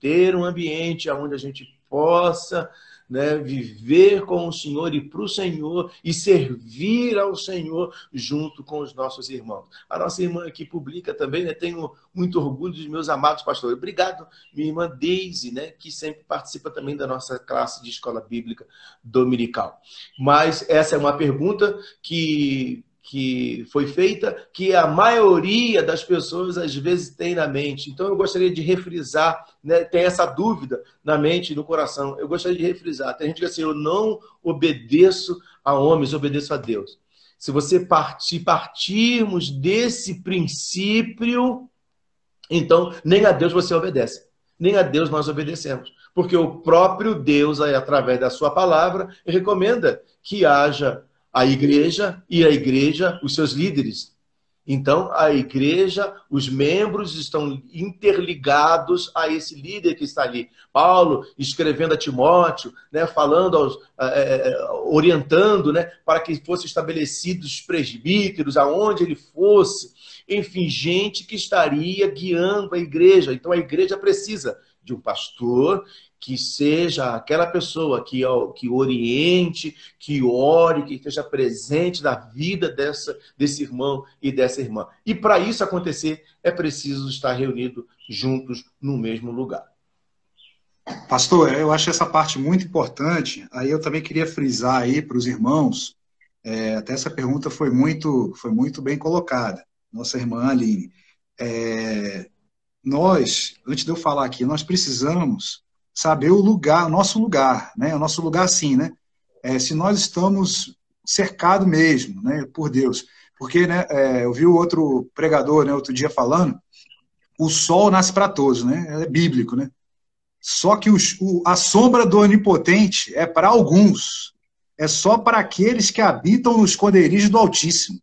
ter um ambiente onde a gente possa né, viver com o Senhor e para o Senhor e servir ao Senhor junto com os nossos irmãos. A nossa irmã aqui publica também, né, tenho muito orgulho dos meus amados pastores. Obrigado, minha irmã Deise, né, que sempre participa também da nossa classe de escola bíblica dominical. Mas essa é uma pergunta que que foi feita, que a maioria das pessoas às vezes tem na mente. Então eu gostaria de refrisar, né, tem essa dúvida na mente e no coração. Eu gostaria de refrisar. Tem gente que diz assim, eu não obedeço a homens, obedeço a Deus. Se você partir, partirmos desse princípio, então nem a Deus você obedece, nem a Deus nós obedecemos. Porque o próprio Deus, através da sua palavra, recomenda que haja a igreja e a igreja, os seus líderes. Então, a igreja, os membros estão interligados a esse líder que está ali. Paulo escrevendo a Timóteo, né, falando, aos, é, orientando, né, para que fossem estabelecidos os presbíteros, aonde ele fosse. Enfim, gente que estaria guiando a igreja. Então, a igreja precisa de um pastor que seja aquela pessoa que, que oriente, que ore, que esteja presente na vida dessa, desse irmão e dessa irmã. E para isso acontecer, é preciso estar reunido juntos no mesmo lugar. Pastor, eu acho essa parte muito importante. Aí eu também queria frisar aí para os irmãos É, até essa pergunta foi muito, foi muito bem colocada, nossa irmã Aline. É, nós, antes de eu falar aqui, nós precisamos saber o lugar, o nosso lugar, né? O nosso lugar, sim, né? É, se nós estamos cercados mesmo, né, por Deus. Porque, né, é, eu vi o outro pregador, né, outro dia falando, o sol nasce para todos, né? É bíblico, né? Só que os, o, a sombra do onipotente é para alguns, é só para aqueles que habitam nos esconderijos do Altíssimo.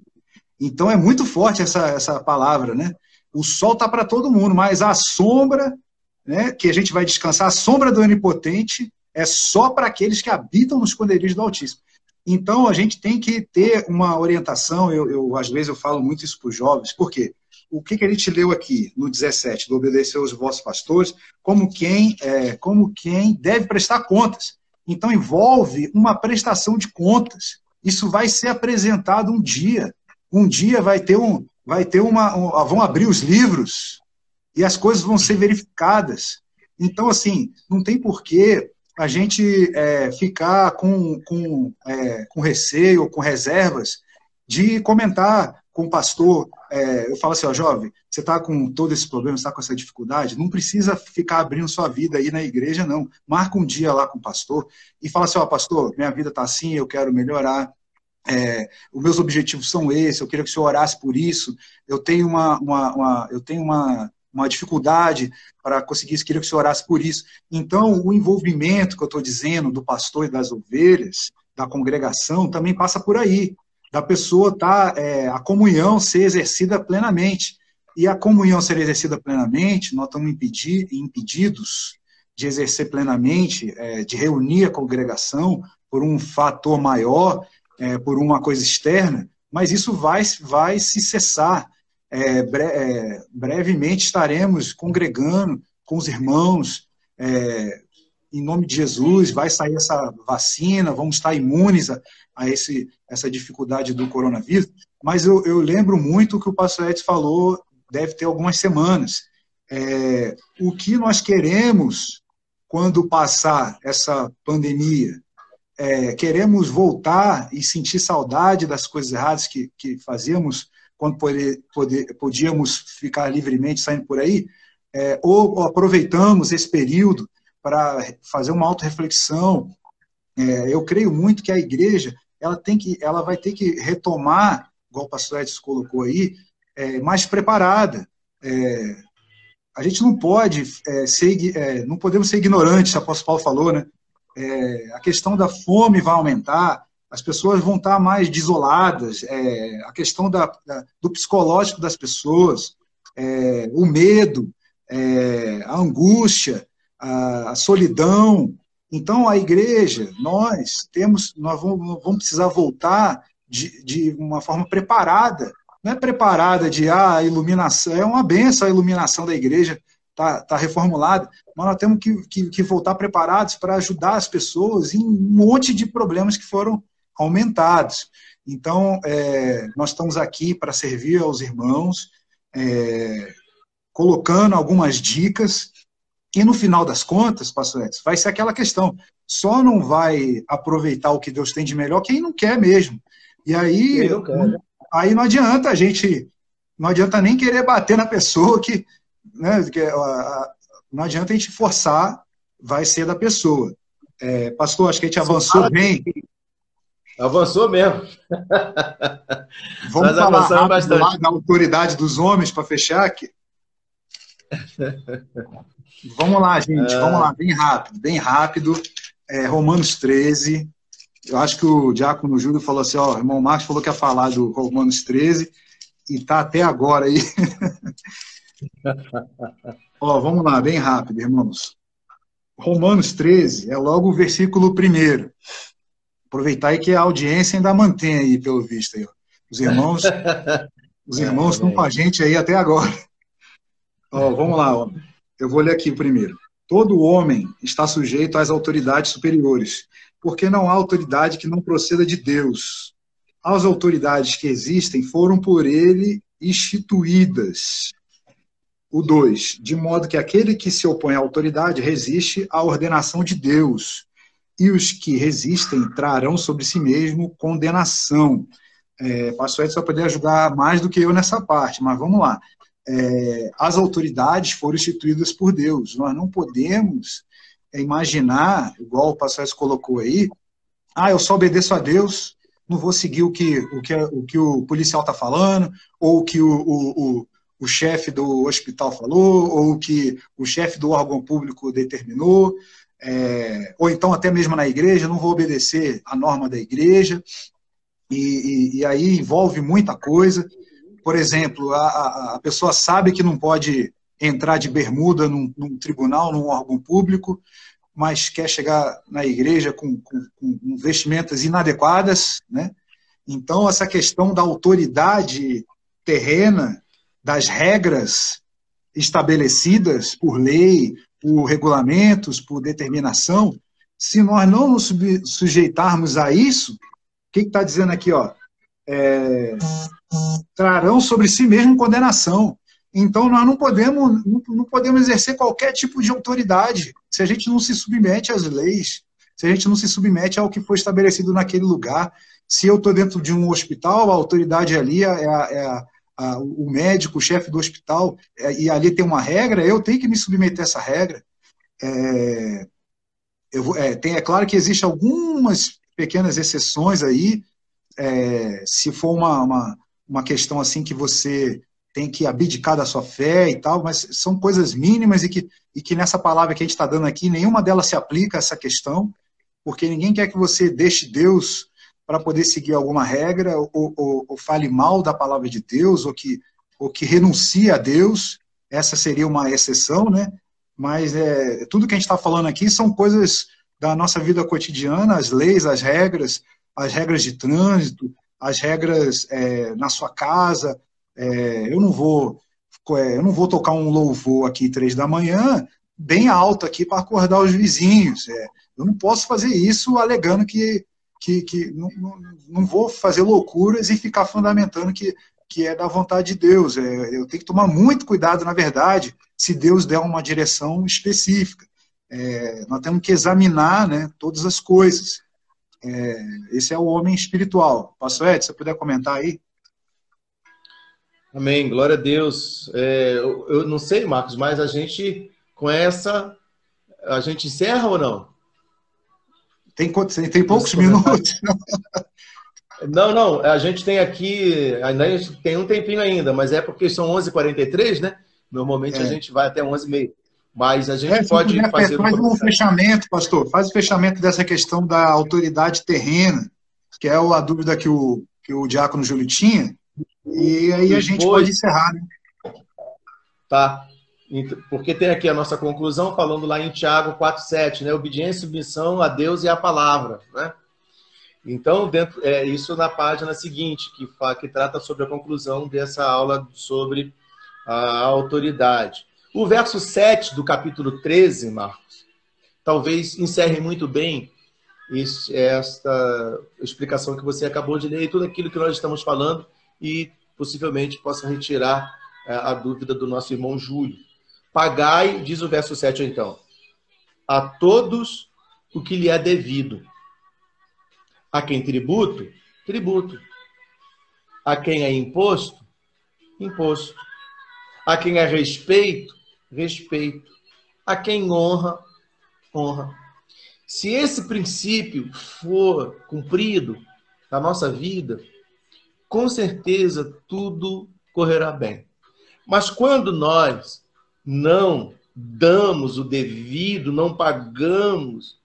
Então é muito forte essa, essa palavra, né? O sol está para todo mundo, mas a sombra, né, que a gente vai descansar, a sombra do onipotente é só para aqueles que habitam nos esconderijos do Altíssimo. Então a gente tem que ter uma orientação. Eu, eu às vezes eu falo muito isso para os jovens, por quê? o que, que a gente leu aqui no 17, do obedecer aos vossos pastores, como quem, é, como quem deve prestar contas. Então, envolve uma prestação de contas. Isso vai ser apresentado um dia. Um dia vai ter, um, vai ter uma. Um, vão abrir os livros e as coisas vão ser verificadas. Então, assim, não tem porquê a gente é, ficar com, com, é, com receio ou com reservas de comentar com o pastor, é, eu falo assim, ó, jovem, você está com todo esse problema, está com essa dificuldade, não precisa ficar abrindo sua vida aí na igreja, não. Marca um dia lá com o pastor e fala assim, ó, pastor, minha vida está assim, eu quero melhorar, é, os meus objetivos são esses, eu queria que o senhor orasse por isso, eu tenho uma, uma, uma eu tenho uma, uma dificuldade para conseguir isso, queria que senhor orasse por isso. Então, o envolvimento que eu estou dizendo do pastor e das ovelhas, da congregação, também passa por aí da pessoa tá é, a comunhão ser exercida plenamente. E a comunhão ser exercida plenamente, nós estamos impedidos de exercer plenamente, é, de reunir a congregação por um fator maior, é, por uma coisa externa, mas isso vai, vai se cessar. É, bre é, brevemente estaremos congregando com os irmãos, é, em nome de Jesus, vai sair essa vacina, vamos estar imunes a, a esse, essa dificuldade do coronavírus, mas eu, eu lembro muito que o pastor Edson falou, deve ter algumas semanas. É, o que nós queremos quando passar essa pandemia? É, queremos voltar e sentir saudade das coisas erradas que, que fazíamos quando poder, poder, podíamos ficar livremente saindo por aí? É, ou aproveitamos esse período para fazer uma auto-reflexão? É, eu creio muito que a igreja ela tem que, ela vai ter que retomar, igual o pastor Edson colocou aí, é, mais preparada. É, a gente não pode é, ser, é, não podemos ser ignorantes, o apóstolo Paulo falou, né? A questão da fome vai aumentar, as pessoas vão estar mais desoladas, é, a questão da, da, do psicológico das pessoas, o medo, a angústia, a, a solidão, então, a igreja, nós temos, nós vamos, vamos precisar voltar de, de, uma forma preparada. Não é preparada de ah, a iluminação, é uma benção a iluminação da igreja, está tá reformulada, mas nós temos que, que, que voltar preparados para ajudar as pessoas em um monte de problemas que foram aumentados. Então, é, nós estamos aqui para servir aos irmãos, é, colocando algumas dicas e no final das contas, pastor Edson, vai ser aquela questão. Só não vai aproveitar o que Deus tem de melhor quem não quer mesmo. E aí, né? aí não adianta a gente, não adianta nem querer bater na pessoa que, né, que não adianta a gente forçar, vai ser da pessoa. É, pastor, acho que a gente avançou bem. Avançou mesmo. Vamos Nós falar bastante. da autoridade dos homens para fechar aqui. Vamos lá, gente, é... vamos lá, bem rápido, bem rápido. É, Romanos 13. Eu acho que o Diácono Júlio falou assim: ó, o irmão Marcos falou que ia falar do Romanos 13 e tá até agora aí. ó, vamos lá, bem rápido, irmãos. Romanos 13 é logo o versículo primeiro. Aproveitar aí que a audiência ainda mantém aí, pelo visto. Aí, Os irmãos, os irmãos estão com a gente aí até agora. Ó, vamos lá. Ó. Eu vou ler aqui primeiro. Todo homem está sujeito às autoridades superiores, porque não há autoridade que não proceda de Deus. As autoridades que existem foram por ele instituídas. O 2. De modo que aquele que se opõe à autoridade resiste à ordenação de Deus. E os que resistem trarão sobre si mesmo condenação. É, Pastor Edson vai poder ajudar mais do que eu nessa parte, mas vamos lá. É, as autoridades foram instituídas por Deus. Nós não podemos imaginar, igual o pastor Edson colocou aí, ah, eu só obedeço a Deus, não vou seguir o que o, que, o, que o policial está falando, ou o que o, o, o, o chefe do hospital falou, ou o que o chefe do órgão público determinou é, ou então até mesmo na igreja, não vou obedecer a norma da igreja, e, e, e aí envolve muita coisa. Por exemplo, a, a, pessoa sabe que não pode entrar de bermuda num, num, tribunal, num órgão público, mas quer chegar na igreja com, com, com vestimentas inadequadas, né? Então, essa questão da autoridade terrena, das regras estabelecidas por lei, por regulamentos, por determinação, se nós não nos sujeitarmos a isso, o que está dizendo aqui? Ó, é, trarão sobre si mesmo condenação. Então, nós não podemos, não podemos exercer qualquer tipo de autoridade se a gente não se submete às leis, se a gente não se submete ao que foi estabelecido naquele lugar. Se eu estou dentro de um hospital, a autoridade ali é a, é a a, o médico, o chefe do hospital, é, e ali tem uma regra, eu tenho que me submeter a essa regra. É, eu, é, tem, é claro que existem algumas pequenas exceções aí, é, se for uma, uma, uma questão assim que você tem que abdicar da sua fé e tal, mas são coisas mínimas e que, e que nessa palavra que a gente está dando aqui, nenhuma delas se aplica a essa questão, porque ninguém quer que você deixe Deus para poder seguir alguma regra, ou, ou, ou, fale mal da palavra de Deus, ou que, ou que renuncie a Deus, essa seria uma exceção, né? Mas é, tudo que a gente está falando aqui são coisas da nossa vida cotidiana, as leis, as regras, as regras de trânsito, as regras é, na sua casa. É, eu não vou é, eu não vou tocar um louvor aqui três da manhã bem alto aqui para acordar os vizinhos. É, eu não posso fazer isso alegando que que, que não, não, não, vou fazer loucuras e ficar fundamentando que, que é da vontade de Deus. É, eu tenho que tomar muito cuidado, na verdade, se Deus der uma direção específica. É, nós temos que examinar né, todas as coisas. É, esse é o homem espiritual. Pastor Ed, se você puder comentar aí. Amém, glória a Deus. É, eu, eu, não sei, Marcos, mas a gente, com essa, a gente encerra ou não? Tem, tem poucos minutos. Não, não, a gente tem aqui, ainda tem um tempinho ainda, mas é porque são 11h43, né? Normalmente é. a gente vai até 11h30. Mas a gente é, pode fazer. Faz um fechamento, pastor. Faz o fechamento dessa questão da autoridade terrena, que é a dúvida que o, que o diácono Júlio tinha. E aí a gente pode encerrar, né? Tá. Porque tem aqui a nossa conclusão falando lá em Tiago 4,7, né? Obediência e submissão a Deus e à palavra, né? Então, dentro, é isso na página seguinte, que, que trata sobre a conclusão dessa aula sobre a autoridade. O verso 7 do capítulo 13, Marcos, talvez encerre muito bem esta explicação que você acabou de ler e tudo aquilo que nós estamos falando e possivelmente possa retirar é, a dúvida do nosso irmão Júlio. Pagai, diz o verso 7 então, a todos o que lhe é devido. A quem tributo, tributo. A quem é imposto, imposto. A quem é respeito, respeito. A quem honra, honra. Se esse princípio for cumprido na nossa vida, com certeza tudo correrá bem. Mas quando nós não damos o devido, não pagamos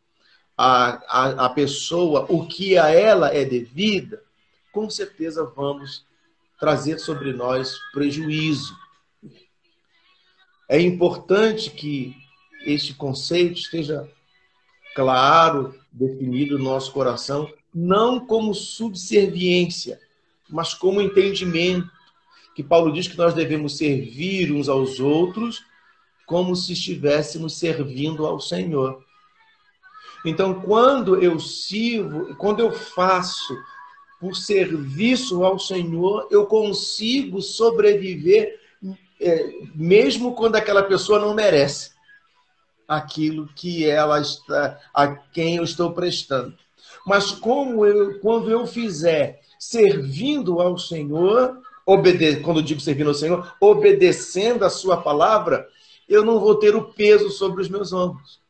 a, a, a pessoa o que a ela é devida, com certeza vamos trazer sobre nós prejuízo. É importante que este conceito esteja claro, definido no nosso coração, não como subserviência, mas como entendimento. Que Paulo diz que nós devemos servir uns aos outros como se estivéssemos servindo ao Senhor. Então, quando eu sirvo, quando eu faço por serviço ao Senhor, eu consigo sobreviver, é, mesmo quando aquela pessoa não merece. aquilo que ela está, a quem eu estou prestando. Mas como eu, quando eu fizer servindo ao Senhor, obede quando digo servindo ao Senhor, obedecendo a sua palavra, eu não vou ter o peso sobre os meus ombros.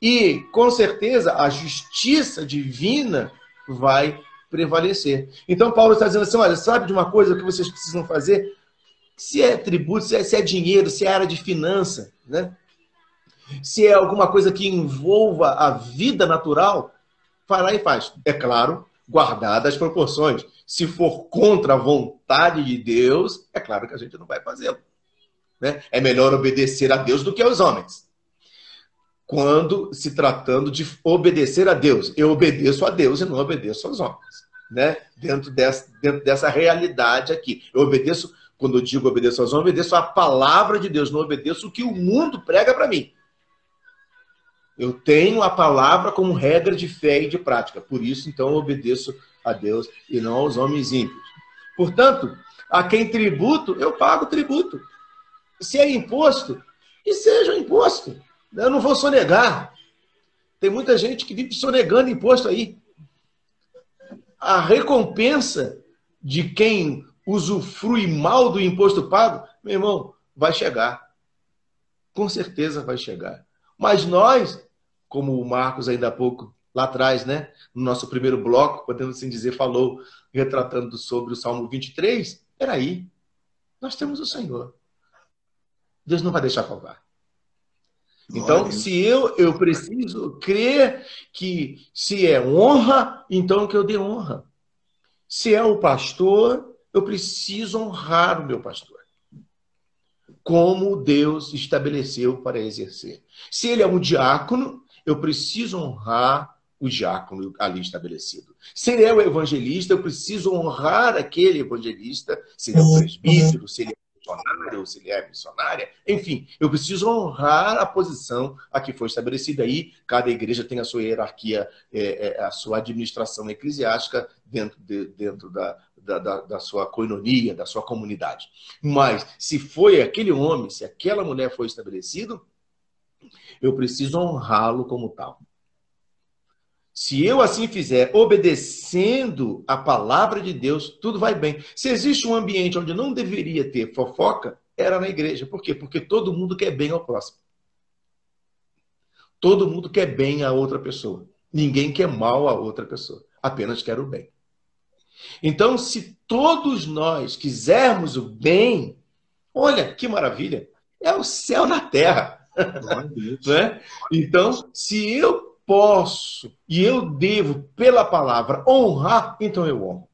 E, com certeza, a justiça divina vai prevalecer. Então, Paulo está dizendo assim: olha, sabe de uma coisa que vocês precisam fazer? Se é tributo, se é, se é dinheiro, se é área de finança, né? se é alguma coisa que envolva a vida natural, lá e faz. É claro, guardadas as proporções. Se for contra a vontade de Deus, é claro que a gente não vai fazê-lo. Né? É melhor obedecer a Deus do que aos homens. Quando se tratando de obedecer a Deus, eu obedeço a Deus e não obedeço aos homens. Né? Dentro, dessa, dentro dessa realidade aqui. Eu obedeço, quando eu digo obedeço aos homens, obedeço a palavra de Deus, não obedeço o que o mundo prega para mim. Eu tenho a palavra como regra de fé e de prática. Por isso, então, eu obedeço a Deus e não aos homens ímpios. Portanto, a quem tributo, eu pago tributo. Se é imposto, que seja imposto. Eu não vou sonegar. Tem muita gente que vive sonegando imposto aí. A recompensa de quem usufrui mal do imposto pago, meu irmão, vai chegar. Com certeza vai chegar. Mas nós como o Marcos ainda há pouco lá atrás, né, no nosso primeiro bloco, podemos assim dizer, falou, retratando sobre o Salmo 23, aí. nós temos o Senhor. Deus não vai deixar faltar. Então, se eu, eu preciso crer que se é honra, então que eu dê honra. Se é o pastor, eu preciso honrar o meu pastor. Como Deus estabeleceu para exercer. Se ele é um diácono, eu preciso honrar o diácono ali estabelecido. Se ele é o evangelista, eu preciso honrar aquele evangelista, se ele é o presbítero, se ele é missionário, se ele é missionária, enfim, eu preciso honrar a posição a que foi estabelecida aí. Cada igreja tem a sua hierarquia, é, é, a sua administração eclesiástica dentro, de, dentro da, da, da, da, sua coinonia, da sua comunidade. Mas se foi aquele homem, se aquela mulher foi estabelecido, eu preciso honrá-lo como tal. Se eu assim fizer, obedecendo a palavra de Deus, tudo vai bem. Se existe um ambiente onde não deveria ter fofoca, era na igreja. Por quê? Porque todo mundo quer bem ao próximo. Todo mundo quer bem a outra pessoa. Ninguém quer mal a outra pessoa. Apenas quer o bem. Então, se todos nós quisermos o bem, olha que maravilha! É o céu na terra né? Então, se eu posso e eu devo, pela palavra, honrar, então eu honro.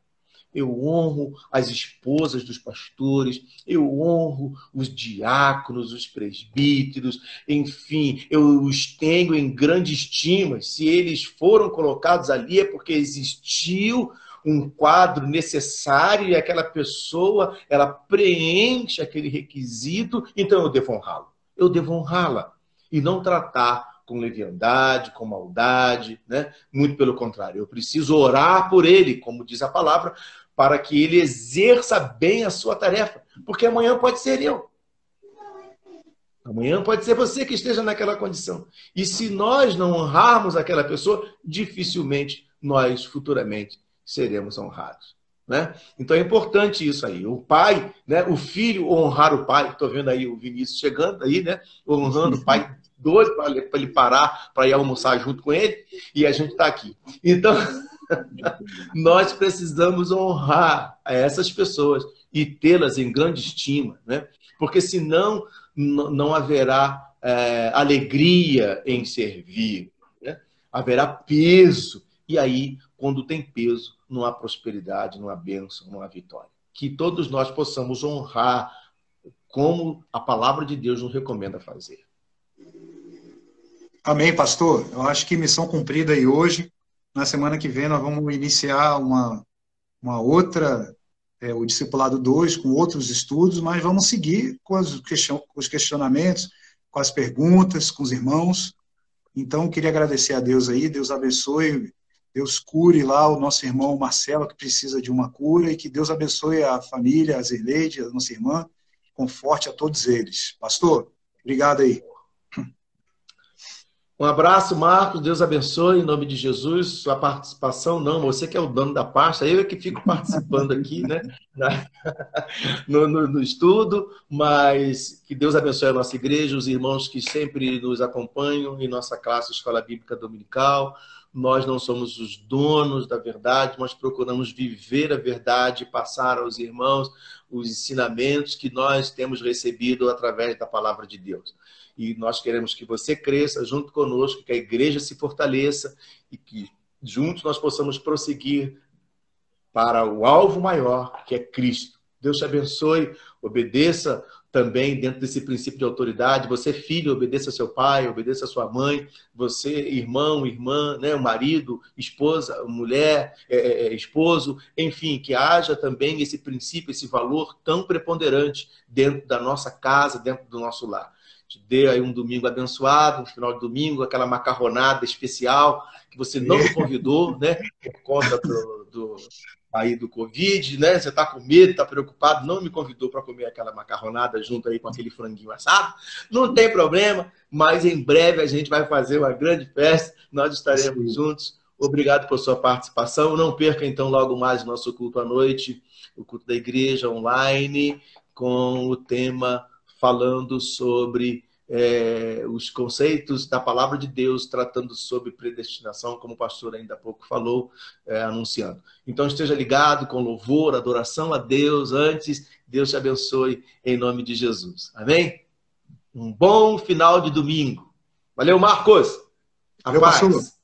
Eu honro as esposas dos pastores, eu honro os diáconos, os presbíteros, enfim, eu os tenho em grande estima. Se eles foram colocados ali é porque existiu um quadro necessário e aquela pessoa ela preenche aquele requisito, então eu devo honrá-lo eu devo honrá-la e não tratar com leviandade, com maldade, né? Muito pelo contrário, eu preciso orar por ele, como diz a palavra, para que ele exerça bem a sua tarefa, porque amanhã pode ser eu. Amanhã pode ser você que esteja naquela condição. E se nós não honrarmos aquela pessoa, dificilmente nós futuramente seremos honrados. Né? Então é importante isso aí. O pai, né? o filho honrar o pai. Estou vendo aí o Vinícius chegando aí, né? honrando o pai, doido para ele parar para ir almoçar junto com ele. E a gente está aqui. Então, nós precisamos honrar essas pessoas e tê-las em grande estima, né? porque senão não haverá é, alegria em servir, né? haverá peso. E aí, quando tem peso, não há prosperidade, não há bênção, não há vitória. Que todos nós possamos honrar como a palavra de Deus nos recomenda fazer. Amém, pastor. Eu acho que missão cumprida aí hoje. Na semana que vem nós vamos iniciar uma, uma outra, é, o Discipulado 2, com outros estudos, mas vamos seguir com, as, com os questionamentos, com as perguntas, com os irmãos. Então, queria agradecer a Deus aí, Deus abençoe Deus cure lá o nosso irmão Marcelo, que precisa de uma cura, e que Deus abençoe a família, a Zerleide, a nossa irmã, conforte a todos eles. Pastor, obrigado aí. Um abraço, Marcos. Deus abençoe em nome de Jesus. Sua participação, não, você que é o dono da pasta, eu é que fico participando aqui, né? No, no, no, estudo, mas que Deus abençoe a nossa igreja, os irmãos que sempre nos acompanham em nossa classe Escola Bíblica Dominical. Nós não somos os donos da verdade, nós procuramos viver a verdade, passar aos irmãos os ensinamentos que nós temos recebido através da palavra de Deus e nós queremos que você cresça junto conosco, que a igreja se fortaleça e que juntos nós possamos prosseguir para o alvo maior, que é Cristo. Deus te abençoe, obedeça também dentro desse princípio de autoridade. Você, filho, obedeça seu pai, obedeça sua mãe. Você, irmão, irmã, né, marido, esposa, mulher, é, é, é, esposo, enfim, que haja também esse princípio, esse valor tão preponderante dentro da nossa casa, dentro do nosso lar te dê aí um domingo abençoado, um final de domingo, aquela macarronada especial que você não me convidou, né? Por conta do, do aí do Covid, né? Você está com medo, está preocupado, não me convidou para comer aquela macarronada junto aí com aquele franguinho assado. Não tem problema, mas em breve a gente vai fazer uma grande festa, nós estaremos Sim. juntos. Obrigado por sua participação. Não perca então logo mais o nosso culto à noite, o culto da igreja online, com o tema falando sobre é, os conceitos da palavra de Deus, tratando sobre predestinação, como o pastor ainda há pouco falou, é, anunciando. Então esteja ligado com louvor, adoração a Deus antes. Deus te abençoe em nome de Jesus. Amém? Um bom final de domingo. Valeu, Marcos. A Valeu, paz. Pastor.